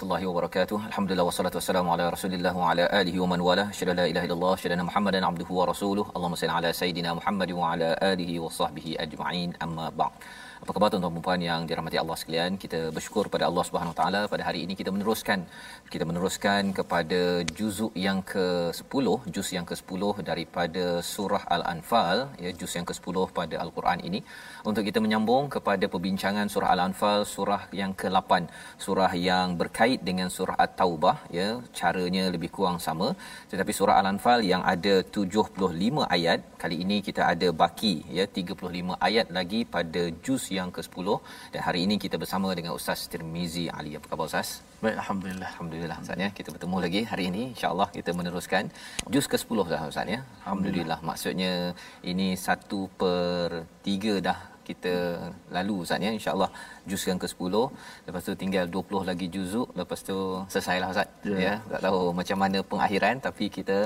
warahmatullahi wabarakatuh. Alhamdulillah wassalatu wassalamu ala Rasulillah wa ala alihi wa man wala. Syada la ilaha illallah, syada Muhammadan abduhu wa rasuluh. Allahumma salli ala sayidina Muhammad wa ala alihi wa sahbihi ajma'in. Amma ba'd. Apa khabar tuan-tuan dan puan yang dirahmati Allah sekalian? Kita bersyukur pada Allah Subhanahu Taala pada hari ini kita meneruskan kita meneruskan kepada juzuk yang ke-10, juz yang ke-10 daripada surah Al-Anfal, ya juz yang ke-10 pada Al-Quran ini untuk kita menyambung kepada perbincangan surah Al-Anfal, surah yang ke-8, surah yang berkait dengan surah At-Taubah, ya caranya lebih kurang sama, tetapi surah Al-Anfal yang ada 75 ayat, kali ini kita ada baki ya 35 ayat lagi pada juz yang ke-10 dan hari ini kita bersama dengan Ustaz Tirmizi Ali. Apa khabar Ustaz? Baik, Alhamdulillah. Alhamdulillah Ustaz ya. Kita bertemu lagi hari ini. InsyaAllah kita meneruskan juz ke-10 dah Ustaz ya. Alhamdulillah. Maksudnya ini satu per tiga dah kita lalu Ustaz ya. InsyaAllah juz yang ke-10. Lepas tu tinggal 20 lagi juzuk. Lepas tu selesailah Ustaz. Ya. ya. Tak tahu macam mana pengakhiran tapi kita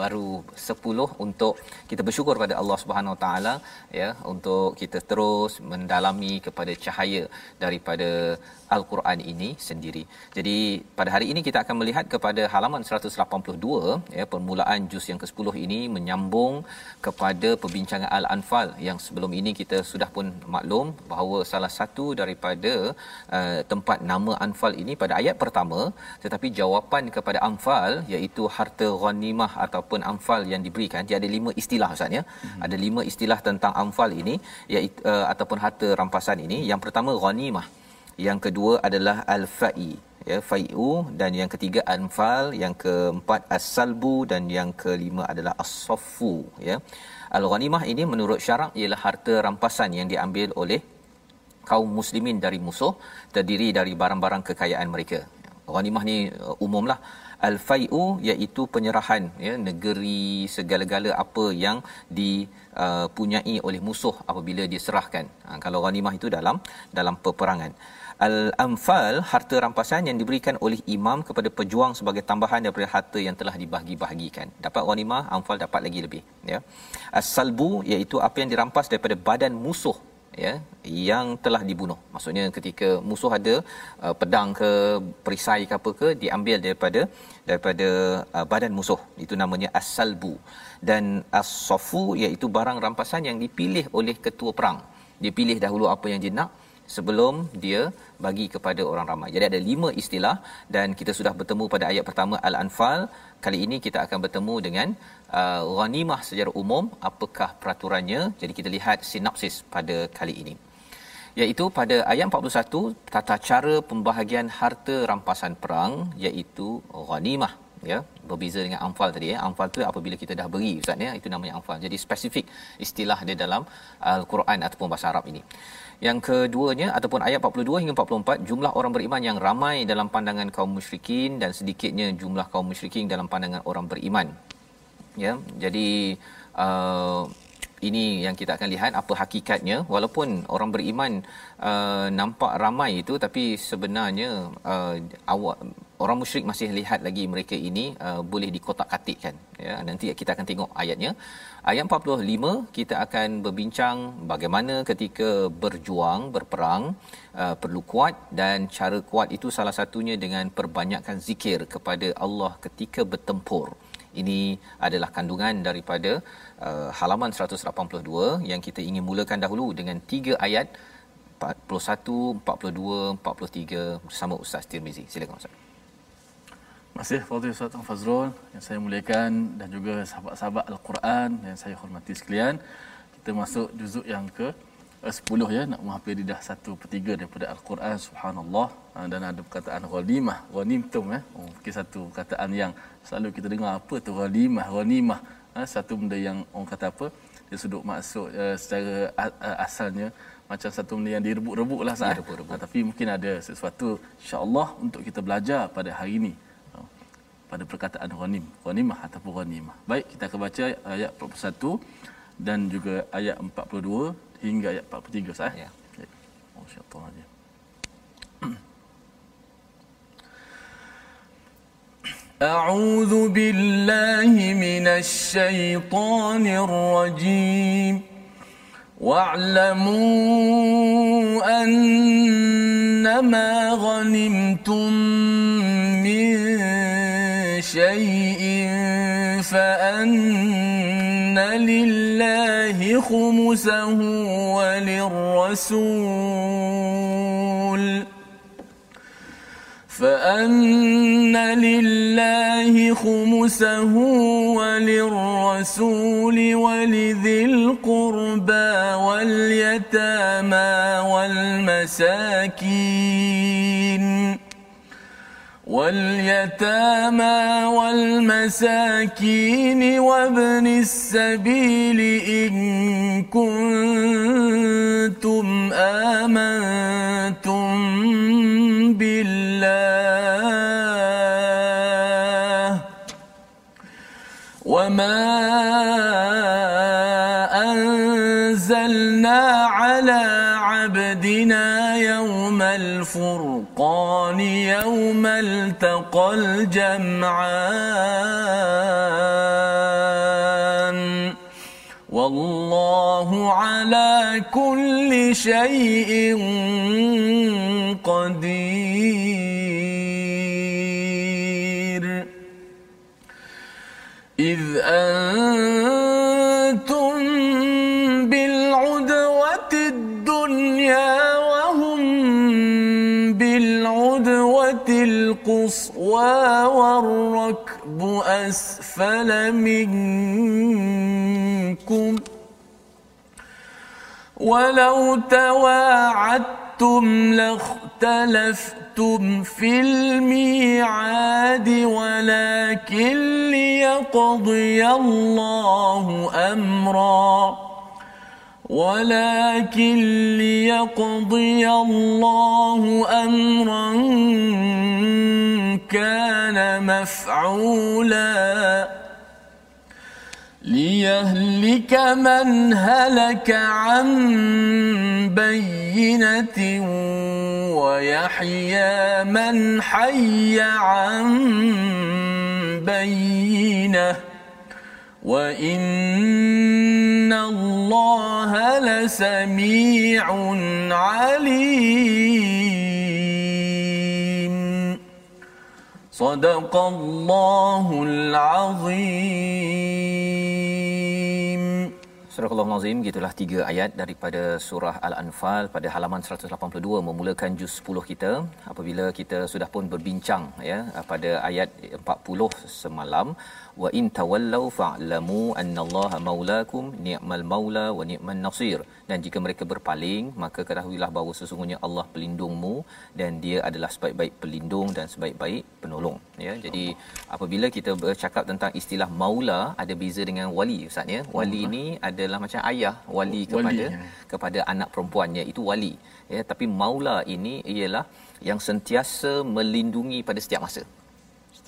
baru 10 untuk kita bersyukur pada Allah Subhanahu Wa Taala ya untuk kita terus mendalami kepada cahaya daripada Al-Quran ini sendiri. Jadi pada hari ini kita akan melihat kepada halaman 182 ya permulaan juz yang ke-10 ini menyambung kepada perbincangan Al-Anfal yang sebelum ini kita sudah pun maklum bahawa salah satu daripada uh, tempat nama Anfal ini pada ayat pertama tetapi jawapan kepada Anfal iaitu harta ghanimah ataupun Anfal yang diberikan dia ada lima istilah Ustaz ya. Hmm. Ada lima istilah tentang Anfal ini iaitu uh, ataupun harta rampasan ini. Yang pertama ghanimah yang kedua adalah al-fa'i ya fai'u dan yang ketiga anfal yang keempat as-salbu dan yang kelima adalah as-saffu ya al-ghanimah ini menurut syarak ialah harta rampasan yang diambil oleh kaum muslimin dari musuh terdiri dari barang-barang kekayaan mereka. Ghanimah ni uh, umumlah. Al-fai'u iaitu penyerahan ya negeri segala-gala apa yang dipunyai uh, oleh musuh apabila diserahkan. Ha, kalau ghanimah itu dalam dalam peperangan. Al-Anfal harta rampasan yang diberikan oleh imam kepada pejuang sebagai tambahan daripada harta yang telah dibahagi-bahagikan. Dapat ghanimah, Anfal dapat lagi lebih, ya. As-Salbu iaitu apa yang dirampas daripada badan musuh ya yang telah dibunuh. Maksudnya ketika musuh ada uh, pedang ke perisai ke apa ke diambil daripada daripada uh, badan musuh. Itu namanya as-salbu. Dan as-safu iaitu barang rampasan yang dipilih oleh ketua perang. Dia pilih dahulu apa yang dia nak sebelum dia bagi kepada orang ramai. Jadi ada lima istilah dan kita sudah bertemu pada ayat pertama Al-Anfal. Kali ini kita akan bertemu dengan uh, ghanimah secara umum, apakah peraturannya. Jadi kita lihat sinopsis pada kali ini. Iaitu pada ayat 41 tata cara pembahagian harta rampasan perang iaitu ghanimah ya berbeza dengan anfal tadi ya anfal tu apabila kita dah beri ustaz ya itu namanya anfal jadi spesifik istilah dia dalam al-Quran ataupun bahasa Arab ini yang keduanya ataupun ayat 42 hingga 44 jumlah orang beriman yang ramai dalam pandangan kaum musyrikin dan sedikitnya jumlah kaum musyrikin dalam pandangan orang beriman. Ya jadi uh, ini yang kita akan lihat apa hakikatnya. Walaupun orang beriman uh, nampak ramai itu tapi sebenarnya uh, awak orang musyrik masih lihat lagi mereka ini uh, boleh dikotak-katikkan ya nanti kita akan tengok ayatnya ayat 45 kita akan berbincang bagaimana ketika berjuang berperang uh, perlu kuat dan cara kuat itu salah satunya dengan perbanyakkan zikir kepada Allah ketika bertempur ini adalah kandungan daripada uh, halaman 182 yang kita ingin mulakan dahulu dengan tiga ayat 41, 42, 43 bersama Ustaz Tirmizi. Silakan Ustaz. Kasih Fadil Ustaz Fazrul yang saya muliakan dan juga sahabat-sahabat Al-Quran yang saya hormati sekalian. Kita masuk juzuk yang ke 10 ya nak menghafal dah satu per tiga daripada Al-Quran subhanallah. Ah, dan ada perkataan ghanimah ghanimtum ya oh mungkin satu perkataan yang selalu kita dengar apa tu ghanimah ghanimah? Ha, satu benda yang orang kata apa dia sudut masuk uh, secara uh, asalnya macam satu benda yang direbut-rebut lah sah. Ha, tapi mungkin ada sesuatu insya-Allah untuk kita belajar pada hari ini pada perkataan ghanim ghanimah ataupun ghanimah baik kita akan baca ayat 41 dan juga ayat 42 hingga ayat 43 sah. ya oh syaitan aja أعوذ بالله من الشيطان الرجيم واعلموا أنما غنمتم من شيء فأن لله خمسه وللرسول. فأن لله خمسه وللرسول ولذي القربى واليتامى والمساكين. واليتامى والمساكين وابن السبيل إن كنتم آمنتم بالله وما أنزلنا على عبدنا يوم الفرقان يوم التقى الجمعان. والله على كل شيء قدير. إذ أنتم القصوى والركب أسفل منكم ولو تواعدتم لاختلفتم في الميعاد ولكن ليقضي الله أمرا. ولكن ليقضي الله أمرا. كان مفعولا ليهلك من هلك عن بينة ويحيى من حي عن بينة وإن الله لسميع عليم صدق الله العظيم Surah Al-Azim gitulah tiga ayat daripada surah Al-Anfal pada halaman 182 memulakan juz 10 kita apabila kita sudah pun berbincang ya pada ayat 40 semalam wa in tawallaw fa'lamu annallaha maulakum ni'mal maula wa ni'man nasir. Dan jika mereka berpaling maka ketahuilah bahawa sesungguhnya Allah pelindungmu dan dia adalah sebaik-baik pelindung dan sebaik-baik penolong. Ya jadi apabila kita bercakap tentang istilah maula ada beza dengan wali ustaz ya. Wali ini adalah macam ayah wali kepada wali, ya. kepada anak perempuannya itu wali. Ya tapi maula ini ialah yang sentiasa melindungi pada setiap masa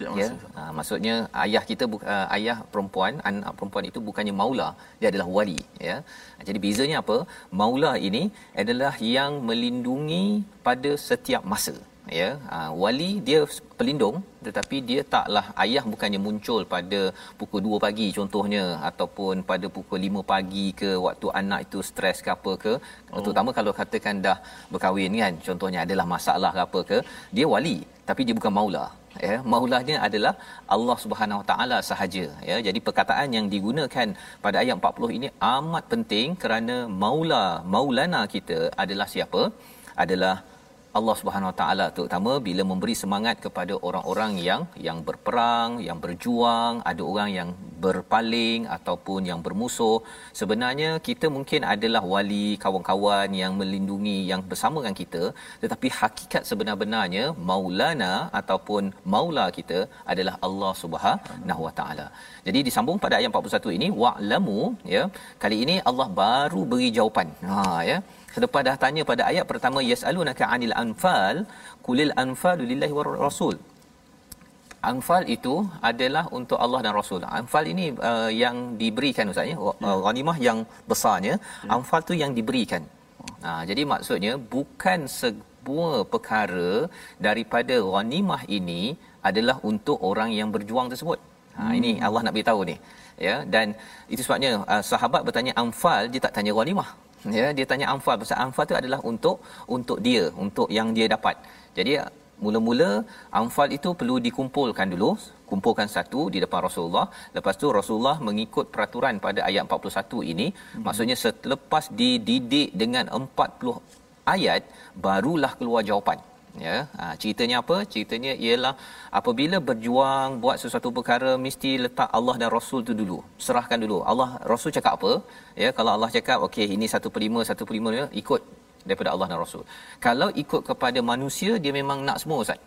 setiap ya. Ha, maksudnya ayah kita uh, ayah perempuan, anak perempuan itu bukannya maula, dia adalah wali, ya. Jadi bezanya apa? Maula ini adalah yang melindungi pada setiap masa, ya uh, wali dia pelindung tetapi dia taklah ayah bukannya muncul pada pukul 2 pagi contohnya ataupun pada pukul 5 pagi ke waktu anak itu stres ke apa ke oh. terutama kalau katakan dah berkahwin kan contohnya adalah masalah ke apa ke dia wali tapi dia bukan maula ya maulanya adalah Allah Subhanahu Wa Taala sahaja ya. Jadi perkataan yang digunakan pada ayat 40 ini amat penting kerana maula maulana kita adalah siapa? Adalah Allah Subhanahu Wa Taala terutama bila memberi semangat kepada orang-orang yang yang berperang, yang berjuang, ada orang yang berpaling ataupun yang bermusuh. Sebenarnya kita mungkin adalah wali kawan-kawan yang melindungi yang bersama dengan kita, tetapi hakikat sebenar-benarnya Maulana ataupun Maula kita adalah Allah Subhanahu Wa Taala. Jadi disambung pada ayat 41 ini wa'lamu ya. Kali ini Allah baru beri jawapan. Ha ya selepas dah tanya pada ayat pertama yasalunaka anil anfal kulil anfalu lillahi war rasul anfal itu adalah untuk Allah dan Rasul. Anfal ini uh, yang diberikan ustaz ya. Uh, ghanimah yang besarnya, ya. anfal tu yang diberikan. Ha, jadi maksudnya bukan semua perkara daripada ghanimah ini adalah untuk orang yang berjuang tersebut. Ha hmm. ini Allah nak beritahu ni. Ya dan itu sebabnya uh, sahabat bertanya anfal dia tak tanya ghanimah ya dia tanya anfal pasal anfal tu adalah untuk untuk dia untuk yang dia dapat. Jadi mula-mula anfal itu perlu dikumpulkan dulu kumpulkan satu di depan Rasulullah. Lepas tu Rasulullah mengikut peraturan pada ayat 41 ini. Hmm. maksudnya selepas dididik dengan 40 ayat barulah keluar jawapan ya ha, ceritanya apa? Ceritanya ialah apabila berjuang buat sesuatu perkara mesti letak Allah dan Rasul tu dulu. Serahkan dulu. Allah Rasul cakap apa? Ya kalau Allah cakap okey ini 1/5 1/5 ikut daripada Allah dan Rasul. Kalau ikut kepada manusia dia memang nak semua ustaz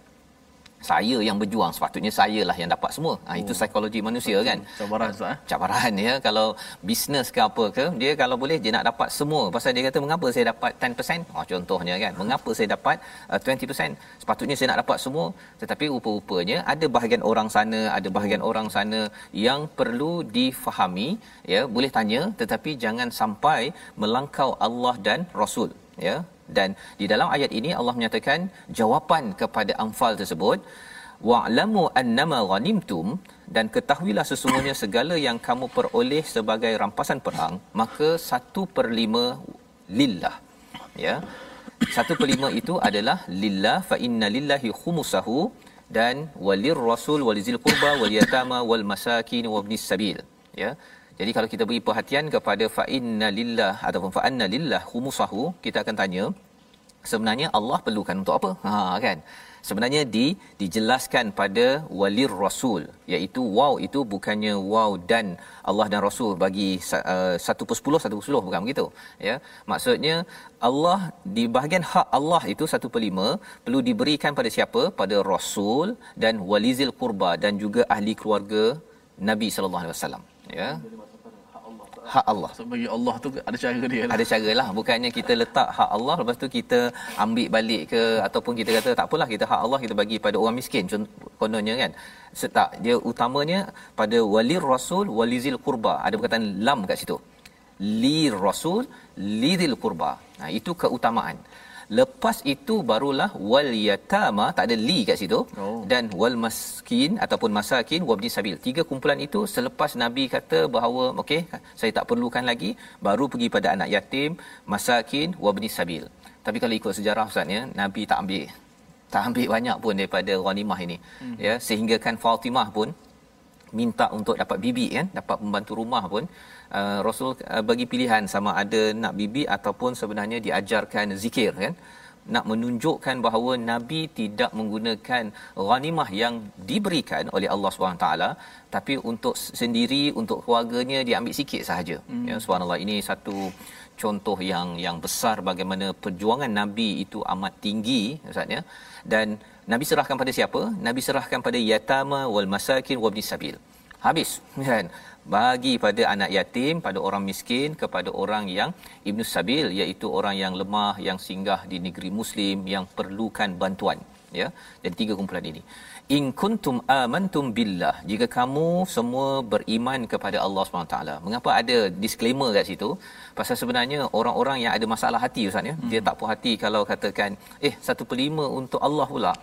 saya yang berjuang sepatutnya saya lah yang dapat semua. Ha, itu oh. psikologi manusia kan? cabaran Ustaz eh? cabaran ya. Kalau bisnes ke apa ke dia kalau boleh dia nak dapat semua. Pasal dia kata mengapa saya dapat 10% oh, contohnya kan mengapa saya dapat uh, 20% sepatutnya saya nak dapat semua. Tetapi rupa-rupanya ada bahagian orang sana ada bahagian orang sana yang perlu difahami ya. Boleh tanya tetapi jangan sampai melangkau Allah dan Rasul ya dan di dalam ayat ini Allah menyatakan jawapan kepada anfal tersebut wa'lamu annama ghanimtum dan ketahuilah sesungguhnya segala yang kamu peroleh sebagai rampasan perang maka 1/5 lillah ya. 1/5 itu adalah lillah fa inna lillahi khumusahu dan walir rasul walizil qurba wal yatama wal masakin wa ibnis sabil ya jadi kalau kita beri perhatian kepada fa inna lillah ataupun fa anna lillah khumusahu, kita akan tanya sebenarnya Allah perlukan untuk apa? Ha kan. Sebenarnya di dijelaskan pada walir rasul iaitu wow itu bukannya wow dan Allah dan Rasul bagi uh, 1 per 10 1 per 10 bukan begitu? Ya? Maksudnya Allah di bahagian hak Allah itu 1 per 5 perlu diberikan pada siapa? Pada Rasul dan walizil qurba dan juga ahli keluarga Nabi sallallahu alaihi wasallam. Ya hak Allah. So bagi Allah tu ada cara dia lah. Ada cara lah. Bukannya kita letak hak Allah lepas tu kita ambil balik ke ataupun kita kata tak apalah kita hak Allah kita bagi pada orang miskin kononnya kan. Setak dia utamanya pada wali rasul walizil qurba. Ada perkataan lam kat situ. Li rasul lidil qurba. Nah itu keutamaan. Lepas itu barulah wal yatama tak ada li kat situ oh. dan wal maskin ataupun masakin wabni sabil. Tiga kumpulan itu selepas Nabi kata bahawa okey saya tak perlukan lagi baru pergi pada anak yatim, masakin wabni sabil. Tapi kalau ikut sejarah ustaz ya, Nabi tak ambil tak ambil banyak pun daripada ghanimah ini. Hmm. Ya, sehingga kan Fatimah pun minta untuk dapat bibi kan, dapat pembantu rumah pun uh, Rasul uh, bagi pilihan sama ada nak bibi ataupun sebenarnya diajarkan zikir kan? Nak menunjukkan bahawa nabi tidak menggunakan ghanimah yang diberikan oleh Allah SWT tapi untuk sendiri untuk keluarganya dia ambil sikit sahaja. Hmm. ya subhanallah ini satu contoh yang yang besar bagaimana perjuangan nabi itu amat tinggi ustaz ya. Dan nabi serahkan pada siapa? Nabi serahkan pada yatama wal masakin wabni sabil. Habis kan bagi pada anak yatim pada orang miskin kepada orang yang ibnu sabil iaitu orang yang lemah yang singgah di negeri muslim yang perlukan bantuan ya. Jadi tiga kumpulan ini. In kuntum amantum billah jika kamu semua beriman kepada Allah SWT mengapa ada disclaimer kat situ? Pasal sebenarnya orang-orang yang ada masalah hati ustaz ya. Hmm. dia tak puas hati kalau katakan eh satu per lima untuk Allah pula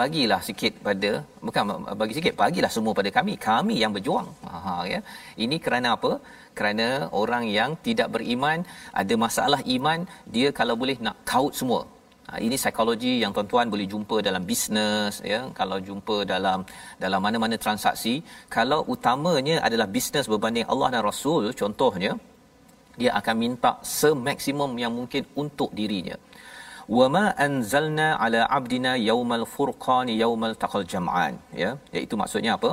bagilah sikit pada bukan bagi sikit bagilah semua pada kami. Kami yang berjuang. Ha ya. Ini kerana apa? Kerana orang yang tidak beriman ada masalah iman dia kalau boleh nak kaut semua. Ha, ini psikologi yang tuan-tuan boleh jumpa dalam bisnes ya. Kalau jumpa dalam dalam mana-mana transaksi kalau utamanya adalah bisnes berbanding Allah dan Rasul contohnya dia akan minta semaksimum yang mungkin untuk dirinya wama anzalna ala abdina yaumal furqan yaumal taqal jam'an ya iaitu maksudnya apa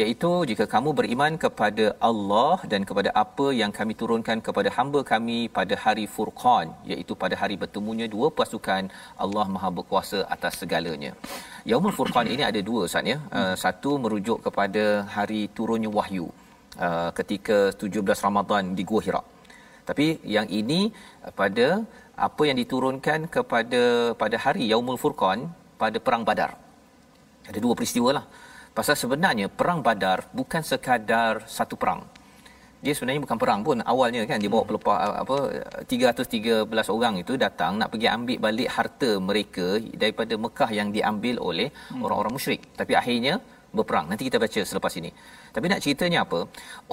iaitu jika kamu beriman kepada Allah dan kepada apa yang kami turunkan kepada hamba kami pada hari Furqan iaitu pada hari bertemunya dua pasukan Allah Maha berkuasa atas segalanya. Yaumul Furqan ini ada dua Ustaz ya. Uh, satu merujuk kepada hari turunnya wahyu uh, ketika 17 Ramadan di Gua Hira. Tapi yang ini pada apa yang diturunkan kepada pada hari Yaumul Furqan pada perang Badar. Ada dua peristiwa lah. Pasal sebenarnya perang Badar bukan sekadar satu perang. Dia sebenarnya bukan perang pun awalnya kan dia bawa pelepah apa 313 orang itu datang nak pergi ambil balik harta mereka daripada Mekah yang diambil oleh hmm. orang-orang musyrik. Tapi akhirnya berperang. Nanti kita baca selepas ini. Tapi nak ceritanya apa?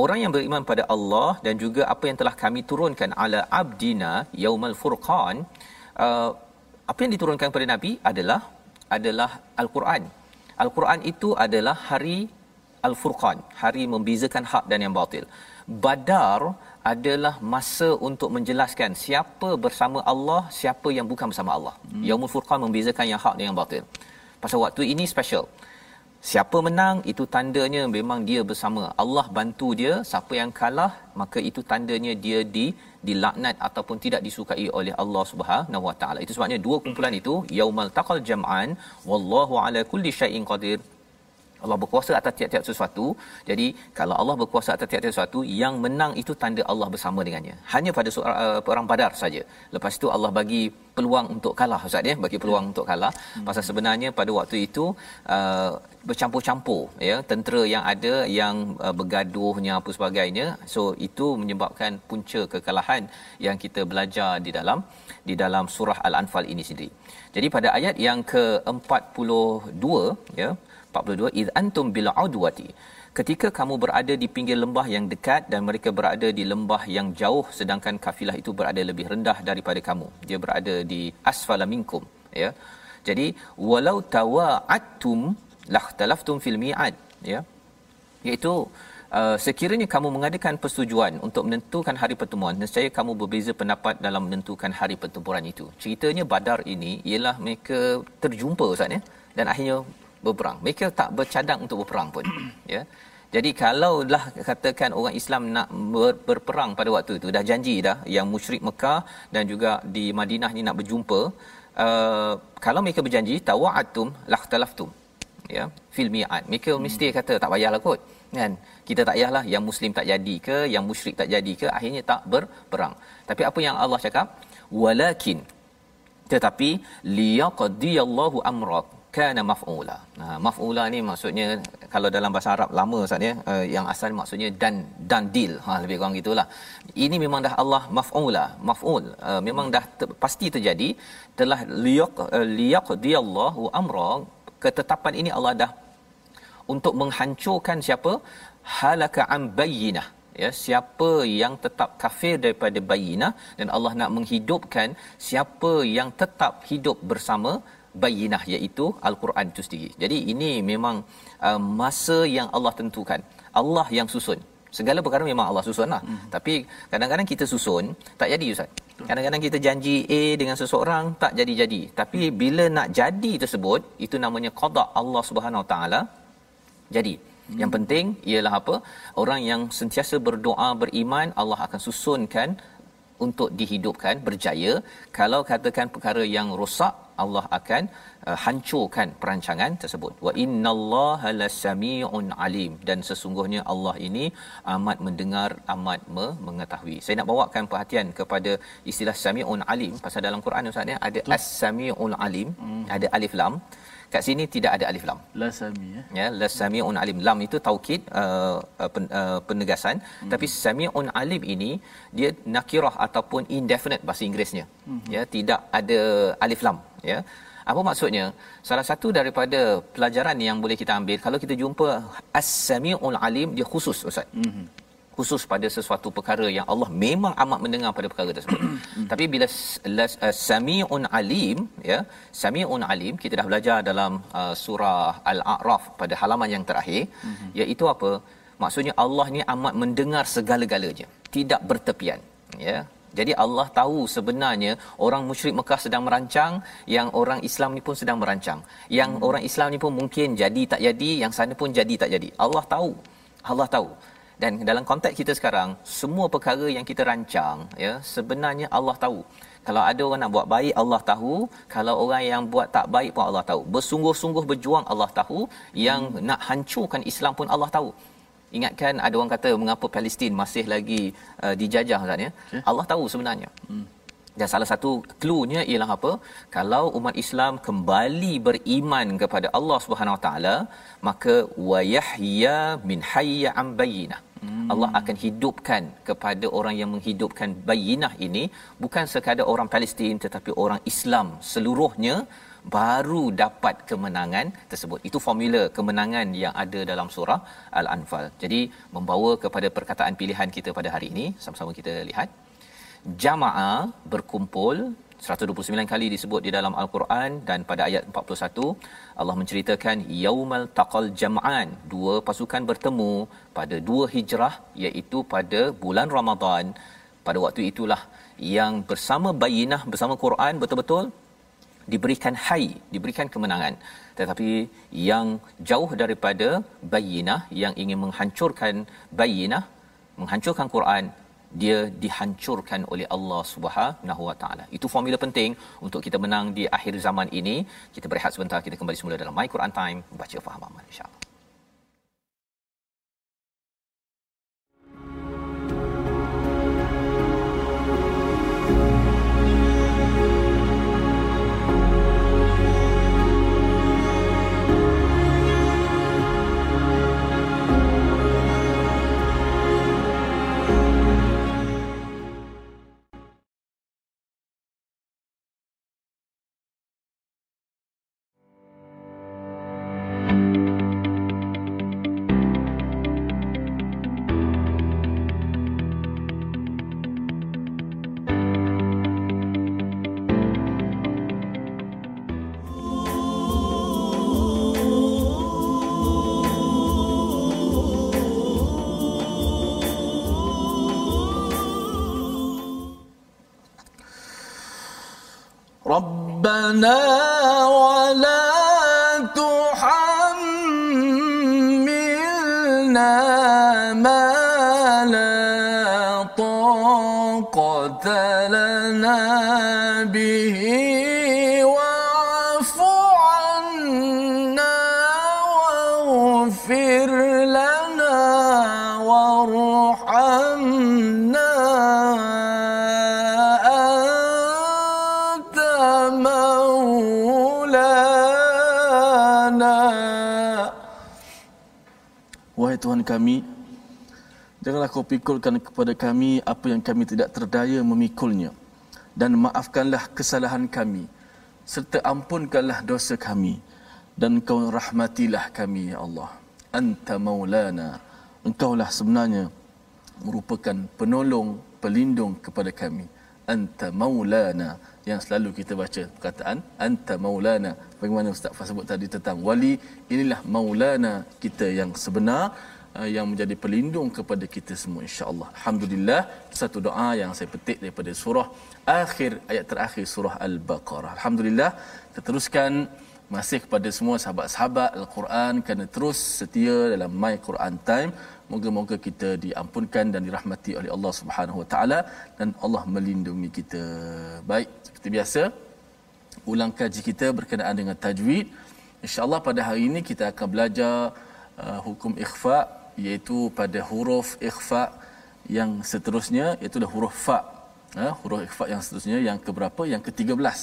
Orang yang beriman pada Allah dan juga apa yang telah kami turunkan ala abdina yaumal furqan uh, apa yang diturunkan kepada nabi adalah adalah al-Quran Al-Quran itu adalah hari Al-Furqan, hari membezakan hak dan yang batil. Badar adalah masa untuk menjelaskan siapa bersama Allah, siapa yang bukan bersama Allah. Hmm. Yaumul Furqan membezakan yang hak dan yang batil. Pasal waktu ini special. Siapa menang itu tandanya memang dia bersama. Allah bantu dia, siapa yang kalah maka itu tandanya dia di dilaknat ataupun tidak disukai oleh Allah Subhanahu Wa Taala. Itu sebabnya dua kumpulan itu yaumal taqal jam'an wallahu ala kulli syai'in qadir Allah berkuasa atas tiap-tiap sesuatu. Jadi kalau Allah berkuasa atas tiap-tiap sesuatu, yang menang itu tanda Allah bersama dengannya. Hanya pada surah, uh, perang Badar saja. Lepas itu Allah bagi peluang untuk kalah Ustaz ya, bagi peluang ya. untuk kalah. Hmm. Pasal sebenarnya pada waktu itu uh, bercampur-campur ya, tentera yang ada yang uh, bergaduhnya apa sebagainya. So itu menyebabkan punca kekalahan yang kita belajar di dalam di dalam surah Al-Anfal ini sendiri. Jadi pada ayat yang ke-42 ya 42 id antum bil udwati. Ketika kamu berada di pinggir lembah yang dekat dan mereka berada di lembah yang jauh sedangkan kafilah itu berada lebih rendah daripada kamu. Dia berada di asfala minkum ya. Jadi walau tawa'attum lakhtalaftum fil mi'ad ya. Iaitu Uh, sekiranya kamu mengadakan persetujuan untuk menentukan hari pertemuan nescaya kamu berbeza pendapat dalam menentukan hari pertempuran itu. Ceritanya badar ini ialah mereka terjumpa ustaz ya. Dan akhirnya berperang. Mereka tak bercadang untuk berperang pun. ya. Jadi kalaulah katakan orang Islam nak ber, berperang pada waktu itu dah janji dah yang musyrik Mekah dan juga di Madinah ni nak berjumpa uh, kalau mereka berjanji tawa'atum lakhtalaftum ya fil mi'ad mereka hmm. mesti kata tak payahlah kot kan kita tak payahlah yang muslim tak jadi ke yang musyrik tak jadi ke akhirnya tak berperang tapi apa yang Allah cakap walakin tetapi liyaqdiyallahu amrak kana maf'ula. Nah, maf'ula ni maksudnya kalau dalam bahasa Arab lama Ustaz ya, uh, yang asal maksudnya dan dan deal. Ha lebih kurang gitulah. Ini memang dah Allah maf'ula, maf'ul. Uh, memang dah ter, pasti terjadi telah liyaq uh, liyaqdiyallahu amra ketetapan ini Allah dah untuk menghancurkan siapa halaka am bayyinah ya siapa yang tetap kafir daripada bayinah dan Allah nak menghidupkan siapa yang tetap hidup bersama bayinah iaitu al-Quran itu sendiri. Jadi ini memang uh, masa yang Allah tentukan. Allah yang susun. Segala perkara memang Allah susunlah. Hmm. Tapi kadang-kadang kita susun tak jadi ustaz. Kadang-kadang kita janji A dengan seseorang tak jadi-jadi. Tapi bila nak jadi tersebut itu namanya qada Allah Subhanahu Wa Taala jadi. Hmm. Yang penting ialah apa? Orang yang sentiasa berdoa beriman Allah akan susunkan untuk dihidupkan berjaya kalau katakan perkara yang rosak Allah akan uh, hancurkan perancangan tersebut. Wa innallaha lasamiun alim. Dan sesungguhnya Allah ini amat mendengar amat me- mengetahui. Saya nak bawakan perhatian kepada istilah samiun alim. Pasal dalam Quran ustaz ya ada as-samiul alim hmm. ada alif lam kat sini tidak ada alif lam. La sami ya. ya la samiun alim. Lam itu taukid uh, uh, pen, uh, penegasan. Hmm. tapi samiun alim ini dia nakirah ataupun indefinite bahasa Inggerisnya. Hmm. ya tidak ada alif lam ya. Apa maksudnya? Salah satu daripada pelajaran yang boleh kita ambil kalau kita jumpa as-samiul alim dia khusus ustaz. Hmm khusus pada sesuatu perkara yang Allah memang amat mendengar pada perkara tersebut. Tapi bila uh, samiun alim ya, samiun alim kita dah belajar dalam uh, surah Al-A'raf pada halaman yang terakhir mm-hmm. iaitu apa? Maksudnya Allah ni amat mendengar segala-galanya, tidak bertepian, ya. Jadi Allah tahu sebenarnya orang musyrik Mekah sedang merancang, yang orang Islam ni pun sedang merancang. Yang hmm. orang Islam ni pun mungkin jadi tak jadi, yang sana pun jadi tak jadi. Allah tahu. Allah tahu dan dalam konteks kita sekarang semua perkara yang kita rancang ya sebenarnya Allah tahu. Kalau ada orang nak buat baik Allah tahu. Kalau orang yang buat tak baik pun Allah tahu. Bersungguh-sungguh berjuang Allah tahu. Yang hmm. nak hancurkan Islam pun Allah tahu. Ingatkan ada orang kata mengapa Palestin masih lagi uh, dijajah Ustaz ya? Okay. Allah tahu sebenarnya. Hmm. dan salah satu cluenya ialah apa? Kalau umat Islam kembali beriman kepada Allah Subhanahu Wa Taala maka wayahya min hayya am bayyinah Hmm. Allah akan hidupkan kepada orang yang menghidupkan bayinah ini bukan sekadar orang Palestin tetapi orang Islam seluruhnya baru dapat kemenangan tersebut. Itu formula kemenangan yang ada dalam surah Al-Anfal. Jadi membawa kepada perkataan pilihan kita pada hari ini, sama-sama kita lihat. Jamaah berkumpul 129 kali disebut di dalam al-Quran dan pada ayat 41 Allah menceritakan yaumal taqal jam'an dua pasukan bertemu pada dua hijrah iaitu pada bulan Ramadan. Pada waktu itulah yang bersama bayinah bersama Quran betul-betul diberikan hai diberikan kemenangan. Tetapi yang jauh daripada bayinah yang ingin menghancurkan bayinah menghancurkan Quran dia dihancurkan oleh Allah Subhanahu Wa Taala. Itu formula penting untuk kita menang di akhir zaman ini. Kita berehat sebentar kita kembali semula dalam My Quran Time baca faham amal insya-Allah. ما لا طاقة لنا kami, janganlah kau pikulkan kepada kami apa yang kami tidak terdaya memikulnya. Dan maafkanlah kesalahan kami, serta ampunkanlah dosa kami. Dan kau rahmatilah kami, ya Allah. Anta maulana. Engkaulah sebenarnya merupakan penolong, pelindung kepada kami. Anta maulana. Yang selalu kita baca perkataan Anta maulana. Bagaimana Ustaz Fah sebut tadi tentang wali. Inilah maulana kita yang sebenar yang menjadi pelindung kepada kita semua insya-Allah. Alhamdulillah satu doa yang saya petik daripada surah akhir ayat terakhir surah Al-Baqarah. Alhamdulillah kita teruskan masih kepada semua sahabat-sahabat Al-Quran kerana terus setia dalam My Quran Time. Moga-moga kita diampunkan dan dirahmati oleh Allah Subhanahu Wa Taala dan Allah melindungi kita. Baik, seperti biasa ulang kaji kita berkenaan dengan tajwid. Insya-Allah pada hari ini kita akan belajar uh, hukum ikhfa iaitu pada huruf ikhfa yang seterusnya iaitu huruf fa. Ha, huruf ikhfa yang seterusnya yang keberapa? Yang ke-13.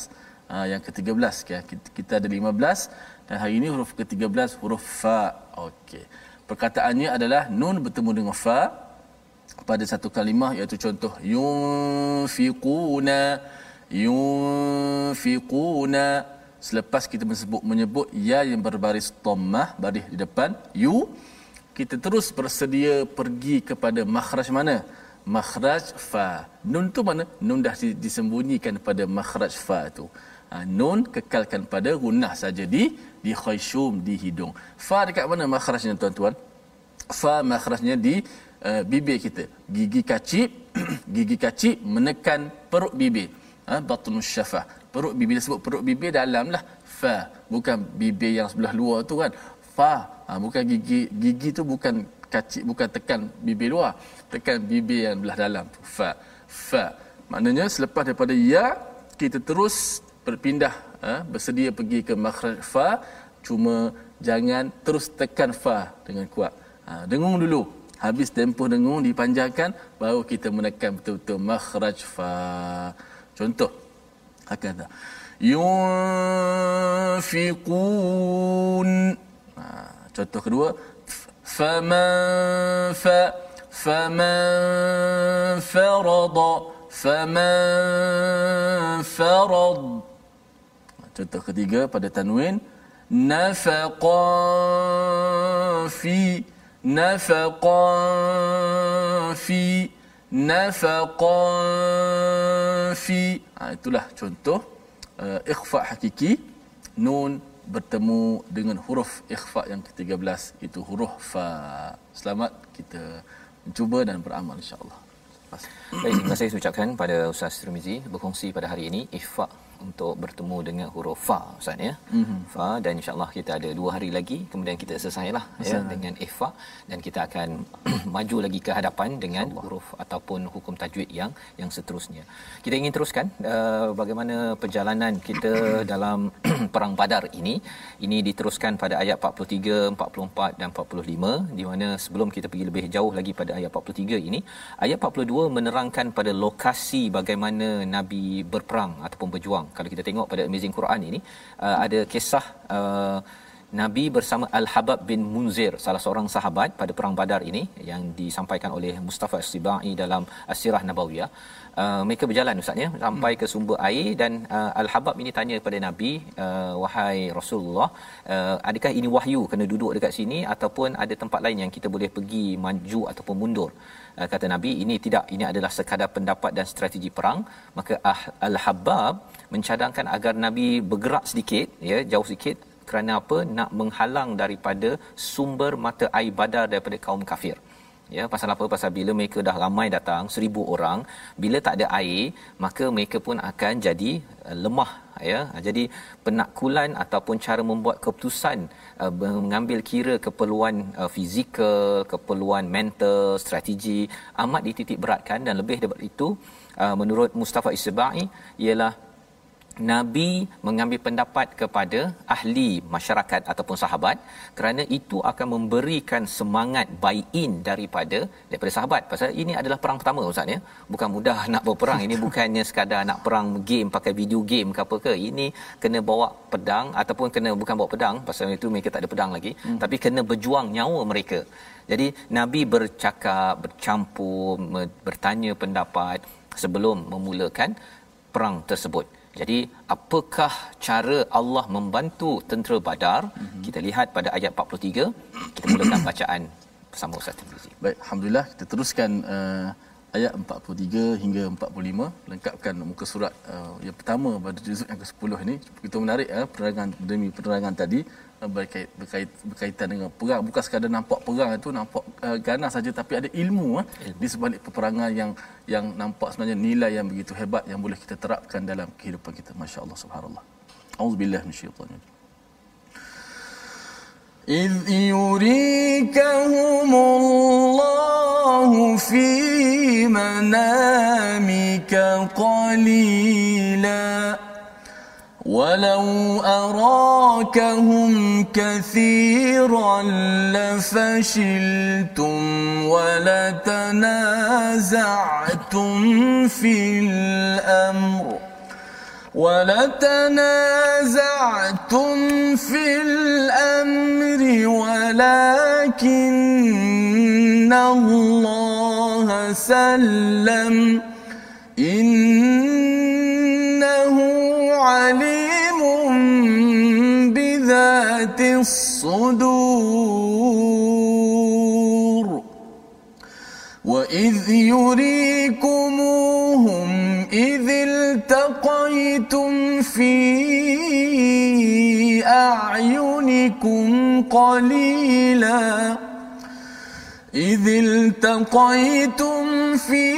Ha, yang ke-13 ya. Kita, kita ada 15 dan hari ini huruf ke-13 huruf fa. Okey. Perkataannya adalah nun bertemu dengan fa pada satu kalimah iaitu contoh yunfiquna yunfiquna selepas kita menyebut menyebut ya yang berbaris dhammah baris di depan yu kita terus bersedia pergi kepada makhraj mana? Makhraj fa. Nun tu mana? Nun dah disembunyikan pada makhraj fa tu. Ha, nun kekalkan pada gunnah saja di di khayshum di hidung. Fa dekat mana makhrajnya tuan-tuan? Fa makhrajnya di uh, bibir kita. Gigi kacip gigi kacip menekan perut bibir. Ha, batnus syafah perut bibir sebut perut bibir dalam lah fa. Bukan bibir yang sebelah luar tu kan. Fa ha, bukan gigi gigi tu bukan kacip bukan tekan bibir luar. Tekan bibir yang belah dalam tu. Fa fa. Maknanya selepas daripada ya kita terus berpindah ha, bersedia pergi ke makhraj fa. Cuma jangan terus tekan fa dengan kuat. Ha, dengung dulu. Habis tempoh dengung dipanjangkan baru kita menekan betul-betul makhraj fa. Contoh. Hakata yunfiqun. ha, contoh kedua faman fa faman farada faman farad. Contoh ketiga pada tanwin nafaqa fi nafaqa fi nafaqa fi. Ha, itulah contoh uh, ikhfa hakiki nun bertemu dengan huruf ikhfa yang ke-13 itu huruf fa. Selamat kita mencuba dan beramal insyaallah. Baik, terima kasih ucapkan pada Ustaz Tirmizi berkongsi pada hari ini ikhfa untuk bertemu dengan huruf fa ustaz ya. Mm-hmm. Fa dan insyaallah kita ada dua hari lagi kemudian kita selesailah ya dengan ikhfa dan kita akan maju lagi ke hadapan dengan Allah. huruf ataupun hukum tajwid yang yang seterusnya. Kita ingin teruskan uh, bagaimana perjalanan kita dalam perang Badar ini. Ini diteruskan pada ayat 43, 44 dan 45 di mana sebelum kita pergi lebih jauh lagi pada ayat 43 ini, ayat 42 menerangkan pada lokasi bagaimana Nabi berperang ataupun berjuang kalau kita tengok pada Amazing Quran ini uh, ada kisah uh, Nabi bersama Al-Habab bin Munzir salah seorang sahabat pada perang Badar ini yang disampaikan oleh Mustafa Sibai dalam Asirah Nabawiyah. Uh, mereka berjalan ustaz ya sampai ke sumber air dan uh, Al-Habab ini tanya kepada Nabi uh, wahai Rasulullah uh, adakah ini wahyu kena duduk dekat sini ataupun ada tempat lain yang kita boleh pergi maju ataupun mundur? Uh, kata Nabi ini tidak ini adalah sekadar pendapat dan strategi perang. Maka ah, Al-Habab mencadangkan agar Nabi bergerak sedikit ya jauh sikit kerana apa? Nak menghalang daripada sumber mata air badar daripada kaum kafir. Ya pasal apa? Pasal bila mereka dah ramai datang seribu orang bila tak ada air maka mereka pun akan jadi uh, lemah ya. Jadi penakkulan ataupun cara membuat keputusan uh, mengambil kira keperluan uh, fizikal keperluan mental strategi amat dititik beratkan dan lebih daripada itu uh, menurut Mustafa Isbai ialah Nabi mengambil pendapat kepada ahli masyarakat ataupun sahabat kerana itu akan memberikan semangat buy-in daripada daripada sahabat. Pasal ini adalah perang pertama ustaz ya. Bukan mudah nak berperang. Ini bukannya sekadar nak perang game pakai video game ke apa ke. Ini kena bawa pedang ataupun kena bukan bawa pedang pasal itu mereka tak ada pedang lagi hmm. tapi kena berjuang nyawa mereka. Jadi nabi bercakap bercampur bertanya pendapat sebelum memulakan perang tersebut jadi apakah cara Allah membantu tentera Badar? Mm-hmm. Kita lihat pada ayat 43. Kita mulakan bacaan bersama Ustaz Tirmizi. Baik, alhamdulillah kita teruskan uh, ayat 43 hingga 45 lengkapkan muka surat uh, yang pertama pada juzuk yang ke-10 ini. Begitu menarik uh, penerangan demi penerangan tadi uh, berkait, berkait berkaitan dengan perang bukan sekadar nampak perang itu nampak uh, ganas saja tapi ada ilmu, uh, ilmu di sebalik peperangan yang yang nampak sebenarnya nilai yang begitu hebat yang boleh kita terapkan dalam kehidupan kita masya-Allah subhanallah. Auzubillahi minasyaitanir إذ يريكهم الله في منامك قليلا. ولو أراكهم كثيرا لفشلتم ولتنازعتم في الأمر. ولتنازعتم في الأمر ولكن الله سلم. إنه عليم بذات الصدور. وإذ يريكموهم إذ التقيتم في أعينكم قليلا. إذ التقيتم في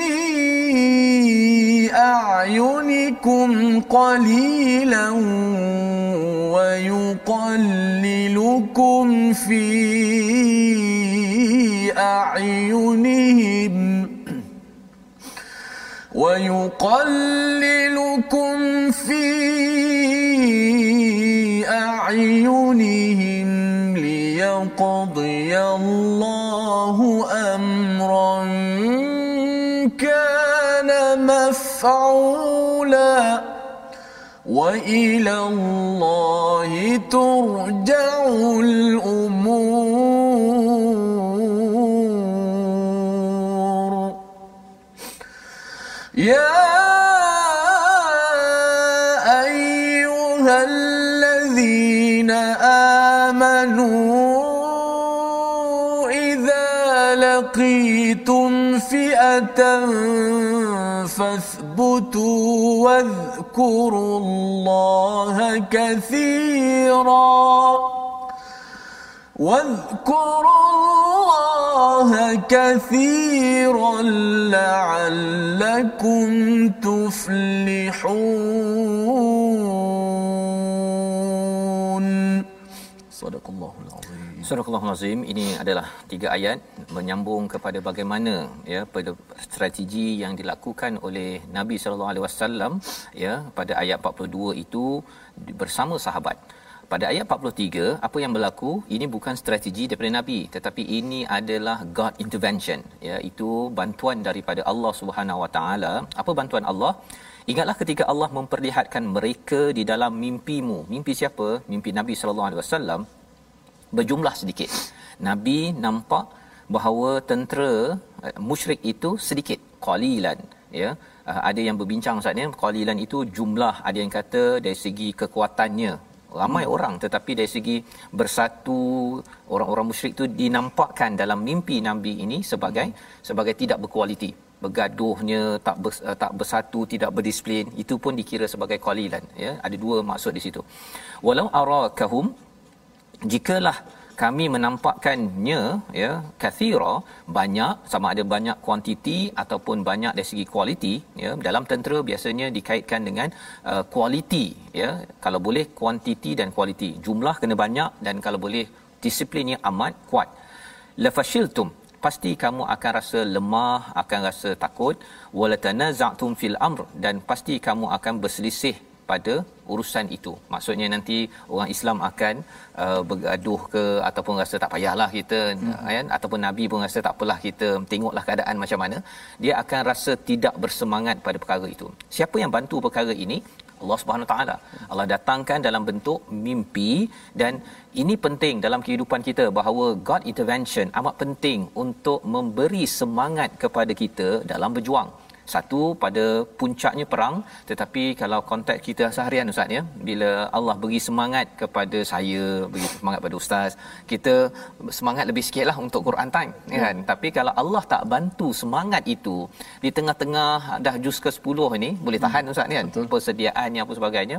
أعينكم قليلا ويقللكم في أعينهم ويقللكم في أعينهم ليقضي الله أمرا كان مفعولا وإلى الله ترجع الأمور. لقيتم فئة فاثبتوا واذكروا الله كثيرا. واذكروا الله كثيرا لعلكم تفلحون. Sadaqallahul azim. Sadaqallahul azim. Ini adalah tiga ayat menyambung kepada bagaimana ya pada strategi yang dilakukan oleh Nabi sallallahu alaihi wasallam ya pada ayat 42 itu bersama sahabat. Pada ayat 43 apa yang berlaku ini bukan strategi daripada Nabi tetapi ini adalah God intervention ya itu bantuan daripada Allah Subhanahu wa taala. Apa bantuan Allah? Ingatlah ketika Allah memperlihatkan mereka di dalam mimpimu. Mimpi siapa? Mimpi Nabi sallallahu alaihi wasallam berjumlah sedikit. Nabi nampak bahawa tentera uh, musyrik itu sedikit, qalilan, ya. Uh, ada yang berbincang Ustaz ya, qalilan itu jumlah, ada yang kata dari segi kekuatannya ramai hmm. orang tetapi dari segi bersatu orang-orang musyrik itu dinampakkan dalam mimpi Nabi ini sebagai hmm. sebagai tidak berkualiti bergaduhnya tak ber, uh, tak bersatu tidak berdisiplin itu pun dikira sebagai qalilan ya. Ada dua maksud di situ. Walau arakahum jikalah kami menampakkannya ya kathira banyak sama ada banyak kuantiti ataupun banyak dari segi kualiti ya dalam tentera biasanya dikaitkan dengan uh, kualiti ya. Kalau boleh kuantiti dan kualiti. Jumlah kena banyak dan kalau boleh disiplinnya amat kuat. Lafashiltum pasti kamu akan rasa lemah akan rasa takut wala tanaza'tum fil amr dan pasti kamu akan berselisih pada urusan itu. Maksudnya nanti orang Islam akan uh, bergaduh ke ataupun rasa tak payahlah kita hmm. kan ataupun nabi pun rasa tak apalah kita tengoklah keadaan macam mana. Dia akan rasa tidak bersemangat pada perkara itu. Siapa yang bantu perkara ini? Allah Subhanahu taala. Allah datangkan dalam bentuk mimpi dan ini penting dalam kehidupan kita bahawa God intervention amat penting untuk memberi semangat kepada kita dalam berjuang satu pada puncaknya perang tetapi kalau konteks kita seharian ustaz ya bila Allah beri semangat kepada saya beri semangat pada ustaz kita semangat lebih sikitlah untuk Quran time ya. kan tapi kalau Allah tak bantu semangat itu di tengah-tengah dah juz ke-10 ini boleh tahan hmm. ustaz ni kan Betul. persediaannya apa sebagainya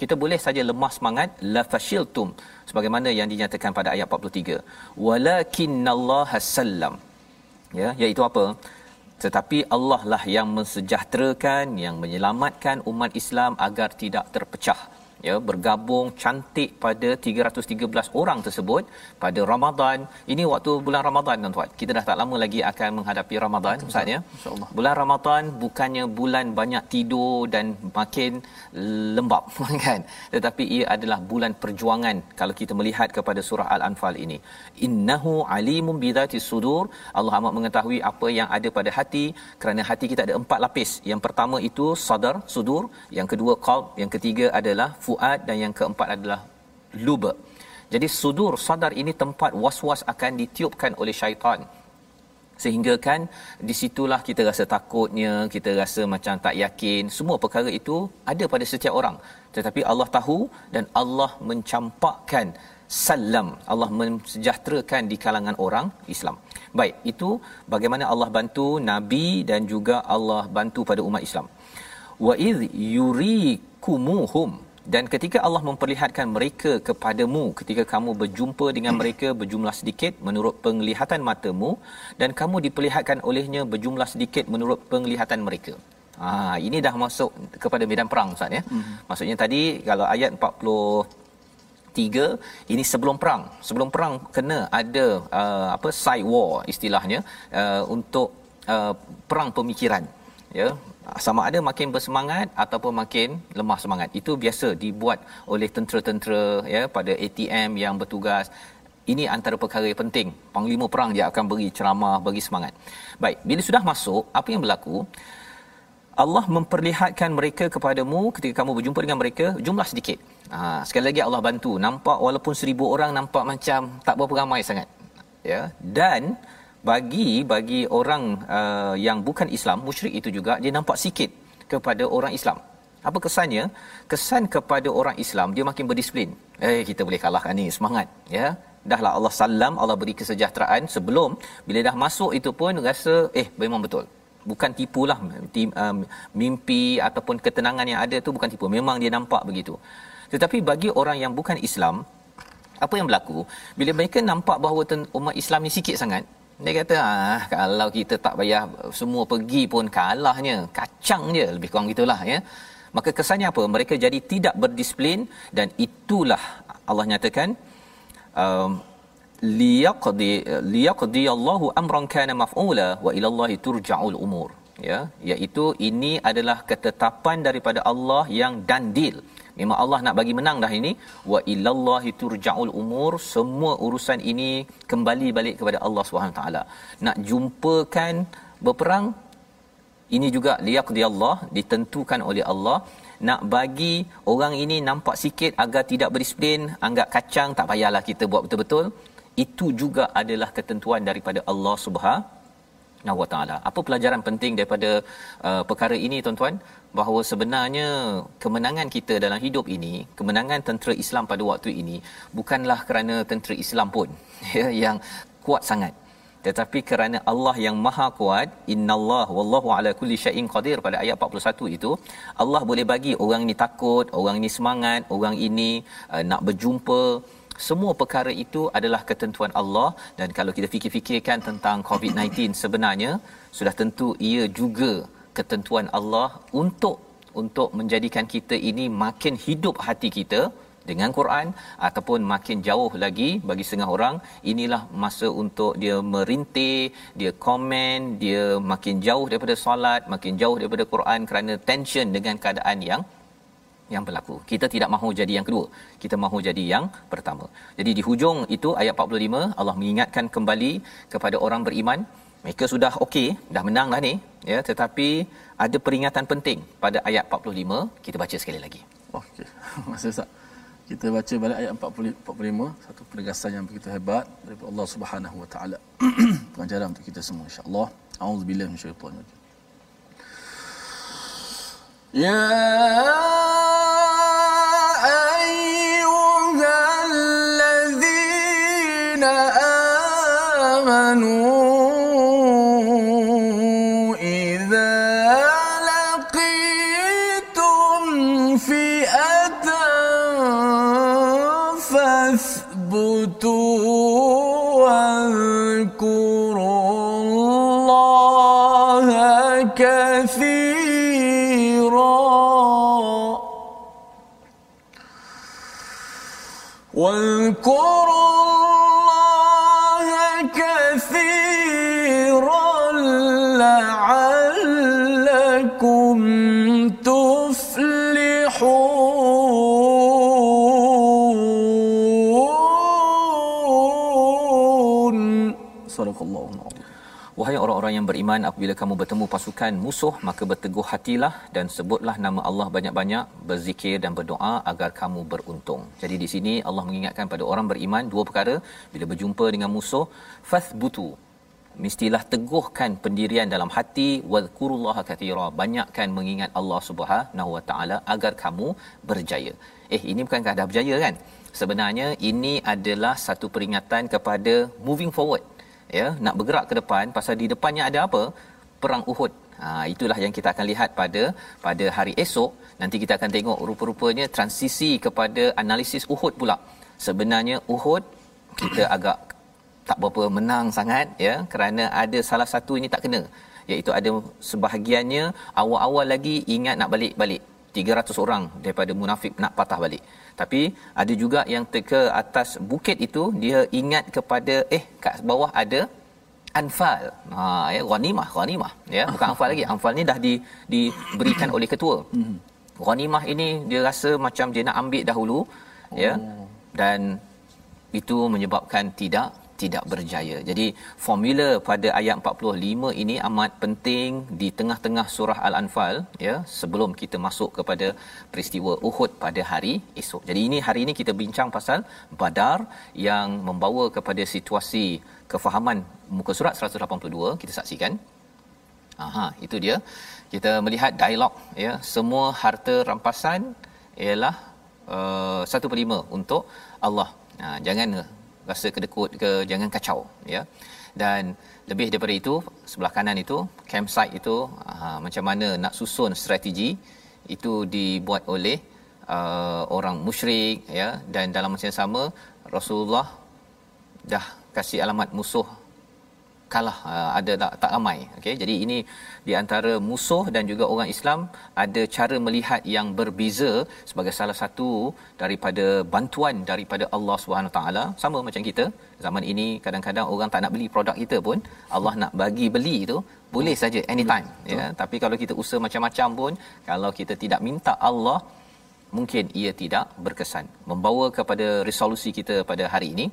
kita boleh saja lemah semangat la fashiltum sebagaimana yang dinyatakan pada ayat 43 walakinnallaha sallam ya iaitu apa tetapi Allah lah yang mensejahterakan yang menyelamatkan umat Islam agar tidak terpecah ya bergabung cantik pada 313 orang tersebut pada Ramadan. Ini waktu bulan Ramadan tuan-tuan. Kita dah tak lama lagi akan menghadapi Ramadan ustaz ya. Insyaallah. Bulan Ramadan bukannya bulan banyak tidur dan makin lembab kan tetapi ia adalah bulan perjuangan kalau kita melihat kepada surah al-anfal ini. Innahu alimun bidzati sudur. Allah amat mengetahui apa yang ada pada hati kerana hati kita ada empat lapis. Yang pertama itu sadar sudur. Yang kedua qalb. Yang ketiga adalah fuad dan yang keempat adalah luba. Jadi sudur sadar ini tempat was-was akan ditiupkan oleh syaitan. Sehingga kan di situlah kita rasa takutnya kita rasa macam tak yakin. Semua perkara itu ada pada setiap orang. Tetapi Allah tahu dan Allah mencampakkan salam. Allah mensejahterakan di kalangan orang Islam. Baik itu bagaimana Allah bantu nabi dan juga Allah bantu pada umat Islam. Wa id yurikumuhum dan ketika Allah memperlihatkan mereka kepadamu ketika kamu berjumpa dengan mereka berjumlah sedikit menurut penglihatan matamu dan kamu diperlihatkan olehnya berjumlah sedikit menurut penglihatan mereka. Ha ini dah masuk kepada medan perang ustaz ya. Hmm. maksudnya tadi kalau ayat 43 ini sebelum perang. Sebelum perang kena ada uh, apa side war istilahnya uh, untuk uh, perang pemikiran ya. Sama ada makin bersemangat ataupun makin lemah semangat. Itu biasa dibuat oleh tentera-tentera ya pada ATM yang bertugas. Ini antara perkara yang penting. Panglima perang dia akan beri ceramah bagi semangat. Baik bila sudah masuk apa yang berlaku? Allah memperlihatkan mereka kepadamu ketika kamu berjumpa dengan mereka jumlah sedikit. Ha, sekali lagi Allah bantu. Nampak walaupun seribu orang nampak macam tak berapa ramai sangat. Ya. Dan bagi bagi orang uh, yang bukan Islam musyrik itu juga dia nampak sikit kepada orang Islam. Apa kesannya? Kesan kepada orang Islam dia makin berdisiplin. Eh kita boleh kalahkan ni semangat ya. Dahlah Allah salam Allah beri kesejahteraan sebelum bila dah masuk itu pun rasa eh memang betul. Bukan tipulah um, mimpi ataupun ketenangan yang ada tu bukan tipu. Memang dia nampak begitu. Tetapi bagi orang yang bukan Islam apa yang berlaku? Bila mereka nampak bahawa umat Islam ni sikit sangat dia kata ah kalau kita tak payah semua pergi pun kalahnya kacang je lebih kurang gitulah ya. Maka kesannya apa? Mereka jadi tidak berdisiplin dan itulah Allah nyatakan um, liyaqdi liyaqdi Allahu amran kana maf'ula wa ila Allahi turja'ul umur ya. Iaitu ini adalah ketetapan daripada Allah yang dandil memang Allah nak bagi menang dah ini. Wa ilallahi turja'ul umur. Semua urusan ini kembali balik kepada Allah Subhanahu taala. Nak jumpakan berperang ini juga liyaqdi Allah ditentukan oleh Allah. Nak bagi orang ini nampak sikit agar tidak berdisiplin anggap kacang tak payahlah kita buat betul-betul. Itu juga adalah ketentuan daripada Allah Subhanahu wa taala. Apa pelajaran penting daripada uh, perkara ini tuan-tuan bahawa sebenarnya kemenangan kita dalam hidup ini kemenangan tentera Islam pada waktu ini bukanlah kerana tentera Islam pun ya yang kuat sangat. Tetapi kerana Allah yang maha kuat innallah wallahu ala kulli syai'in qadir pada ayat 41 itu Allah boleh bagi orang ini takut orang ini semangat orang ini uh, nak berjumpa. Semua perkara itu adalah ketentuan Allah. Dan kalau kita fikir-fikirkan tentang COVID-19 sebenarnya sudah tentu ia juga ketentuan Allah untuk untuk menjadikan kita ini makin hidup hati kita dengan Quran ataupun makin jauh lagi bagi setengah orang inilah masa untuk dia merintih dia komen dia makin jauh daripada solat makin jauh daripada Quran kerana tension dengan keadaan yang yang berlaku. Kita tidak mahu jadi yang kedua. Kita mahu jadi yang pertama. Jadi di hujung itu ayat 45 Allah mengingatkan kembali kepada orang beriman mereka sudah okey dah menang dah ni ya. Tetapi ada peringatan penting pada ayat 45 kita baca sekali lagi. Okey. Masih Ustaz. Kita baca balik ayat 40 45 satu penegasan yang begitu hebat daripada Allah Subhanahu wa taala. Pengajaran untuk kita semua insyaallah. Auzubillahi minasyaitanir rajim ya فاثبتوا واذكروا الله كثيرا. واذكروا beriman, apabila kamu bertemu pasukan musuh, maka berteguh hatilah dan sebutlah nama Allah banyak-banyak, berzikir dan berdoa agar kamu beruntung. Jadi di sini Allah mengingatkan pada orang beriman dua perkara, bila berjumpa dengan musuh, fathbutu. Mestilah teguhkan pendirian dalam hati wadhkurullaha katira. Banyakkan mengingat Allah Subhanahu wa taala agar kamu berjaya. Eh ini bukan dah berjaya kan? Sebenarnya ini adalah satu peringatan kepada moving forward ya nak bergerak ke depan pasal di depannya ada apa? Perang Uhud. Ha itulah yang kita akan lihat pada pada hari esok. Nanti kita akan tengok rupa-rupanya transisi kepada analisis Uhud pula. Sebenarnya Uhud kita agak tak berapa menang sangat ya kerana ada salah satu ini tak kena. Iaitu ada sebahagiannya awal-awal lagi ingat nak balik-balik 300 orang daripada munafik nak patah balik. Tapi ada juga yang ke atas bukit itu dia ingat kepada eh kat bawah ada anfal. Ha ya ghanimah ghanimah ya bukan anfal lagi. Anfal ni dah di diberikan oleh ketua. Ghanimah ini dia rasa macam dia nak ambil dahulu ya dan itu menyebabkan tidak tidak berjaya. Jadi formula pada ayat 45 ini amat penting di tengah-tengah surah Al-Anfal ya sebelum kita masuk kepada peristiwa Uhud pada hari esok. Jadi ini hari ini kita bincang pasal Badar yang membawa kepada situasi kefahaman muka surat 182 kita saksikan. Aha, itu dia. Kita melihat dialog ya, semua harta rampasan ialah uh, per lima untuk Allah. Ha, jangan rasa kedekut ke jangan kacau ya. Dan lebih daripada itu sebelah kanan itu campsite itu uh, macam mana nak susun strategi itu dibuat oleh uh, orang musyrik ya dan dalam masa yang sama Rasulullah dah kasih alamat musuh kalah uh, ada tak tak ramai. Okey jadi ini di antara musuh dan juga orang Islam ada cara melihat yang berbeza sebagai salah satu daripada bantuan daripada Allah Subhanahu taala. Sama macam kita zaman ini kadang-kadang orang tak nak beli produk kita pun Allah nak bagi beli tu boleh saja anytime ya. Tapi kalau kita usaha macam-macam pun kalau kita tidak minta Allah mungkin ia tidak berkesan. Membawa kepada resolusi kita pada hari ini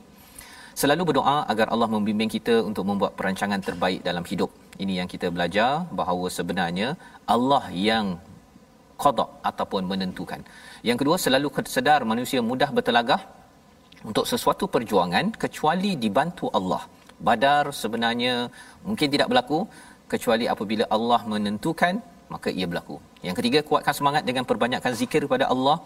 selalu berdoa agar Allah membimbing kita untuk membuat perancangan terbaik dalam hidup. Ini yang kita belajar bahawa sebenarnya Allah yang qada ataupun menentukan. Yang kedua selalu sedar manusia mudah bertelagah untuk sesuatu perjuangan kecuali dibantu Allah. Badar sebenarnya mungkin tidak berlaku kecuali apabila Allah menentukan maka ia berlaku. Yang ketiga kuatkan semangat dengan perbanyakkan zikir kepada Allah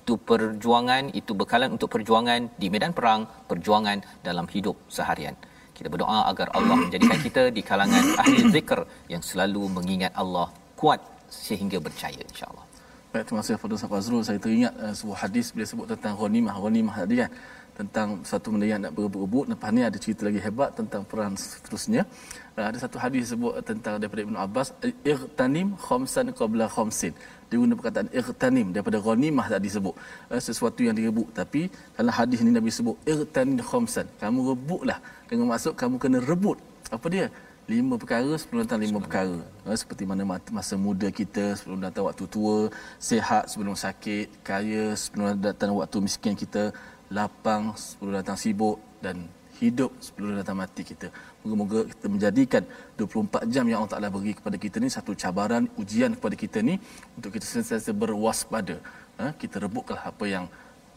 itu perjuangan itu bekalan untuk perjuangan di medan perang perjuangan dalam hidup seharian kita berdoa agar Allah menjadikan kita di kalangan ahli zikr yang selalu mengingat Allah kuat sehingga berjaya insyaallah Baik, terima kasih Fadil Safa Azrul. Saya teringat uh, sebuah hadis bila sebut tentang ghanimah. Ghanimah tadi kan. Tentang satu benda yang nak berebut-rebut. Lepas ni ada cerita lagi hebat tentang perang seterusnya. Uh, ada satu hadis sebut tentang daripada Ibn Abbas. Ightanim khamsan qabla khamsin. Dia guna perkataan ightanim daripada ghanimah tadi sebut. Uh, sesuatu yang direbut. Tapi dalam hadis ni Nabi sebut ightanim khamsan. Kamu rebutlah. Dengan maksud kamu kena rebut. Apa dia? lima perkara sebelum datang lima perkara ha, seperti mana masa muda kita sebelum datang waktu tua sehat sebelum sakit kaya sebelum datang waktu miskin kita lapang sebelum datang sibuk dan hidup sebelum datang mati kita moga-moga kita menjadikan 24 jam yang Allah Taala beri kepada kita ni satu cabaran ujian kepada kita ni untuk kita sentiasa berwaspada ha, kita rebutlah apa yang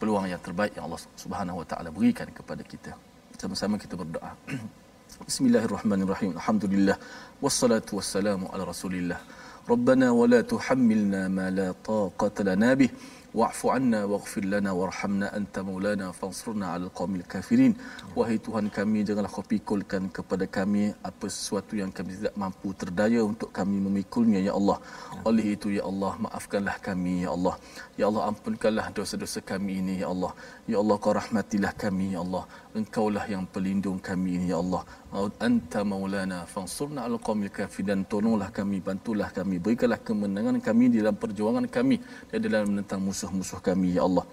peluang yang terbaik yang Allah Subhanahu Wa Taala berikan kepada kita sama-sama kita berdoa Bismillahirrahmanirrahim. Alhamdulillah wassalatu wassalamu ala Rasulillah. Rabbana wa la tuhammilna ma la taqata lana bih. Wa'fu anna waghfir lana warhamna anta maulana fansurna 'alal qaumil kafirin. Wahai Tuhan kami janganlah kau pikulkan kepada kami apa sesuatu yang kami tidak mampu terdaya untuk kami memikulnya ya Allah. Oleh itu ya Allah maafkanlah kami ya Allah. Ya Allah ampunkanlah dosa-dosa kami ini ya Allah. Ya Allah kau rahmatilah kami ya Allah. Engkaulah yang pelindung kami ini ya Allah. Anta maulana fansurna 'alal qaumil kafirin. Tolonglah kami, bantulah kami, berikanlah kemenangan kami dalam perjuangan kami dan dalam menentang musuh-musuh kami ya Allah.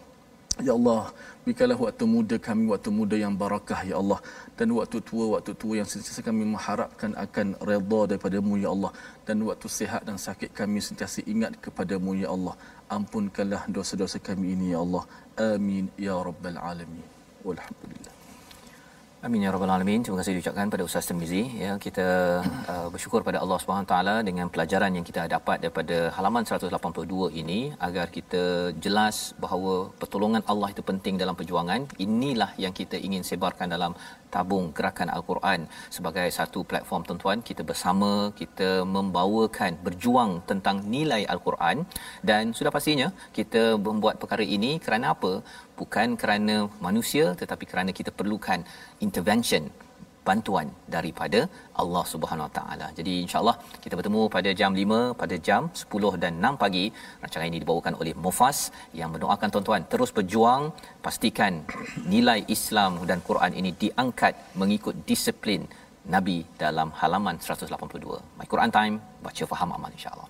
Ya Allah, berikanlah waktu muda kami waktu muda yang barakah ya Allah dan waktu tua waktu tua yang sentiasa kami mengharapkan akan redha daripada-Mu ya Allah dan waktu sihat dan sakit kami sentiasa ingat kepada-Mu ya Allah. Ampunkanlah dosa-dosa kami ini ya Allah. Amin ya rabbal alamin. Walhamdulillah. Amin ya rabbal alamin. Terima kasih diucapkan pada Ustaz Tirmizi ya. Kita uh, bersyukur pada Allah Subhanahu taala dengan pelajaran yang kita dapat daripada halaman 182 ini agar kita jelas bahawa pertolongan Allah itu penting dalam perjuangan. Inilah yang kita ingin sebarkan dalam tabung gerakan al-Quran sebagai satu platform tuan-tuan kita bersama kita membawakan berjuang tentang nilai al-Quran dan sudah pastinya kita membuat perkara ini kerana apa bukan kerana manusia tetapi kerana kita perlukan intervention bantuan daripada Allah Subhanahu Wa Taala. Jadi insya-Allah kita bertemu pada jam 5 pada jam 10 dan 6 pagi. Rancangan ini dibawakan oleh Mufas yang mendoakan tuan-tuan terus berjuang pastikan nilai Islam dan Quran ini diangkat mengikut disiplin Nabi dalam halaman 182. My Quran Time baca faham amal insya-Allah.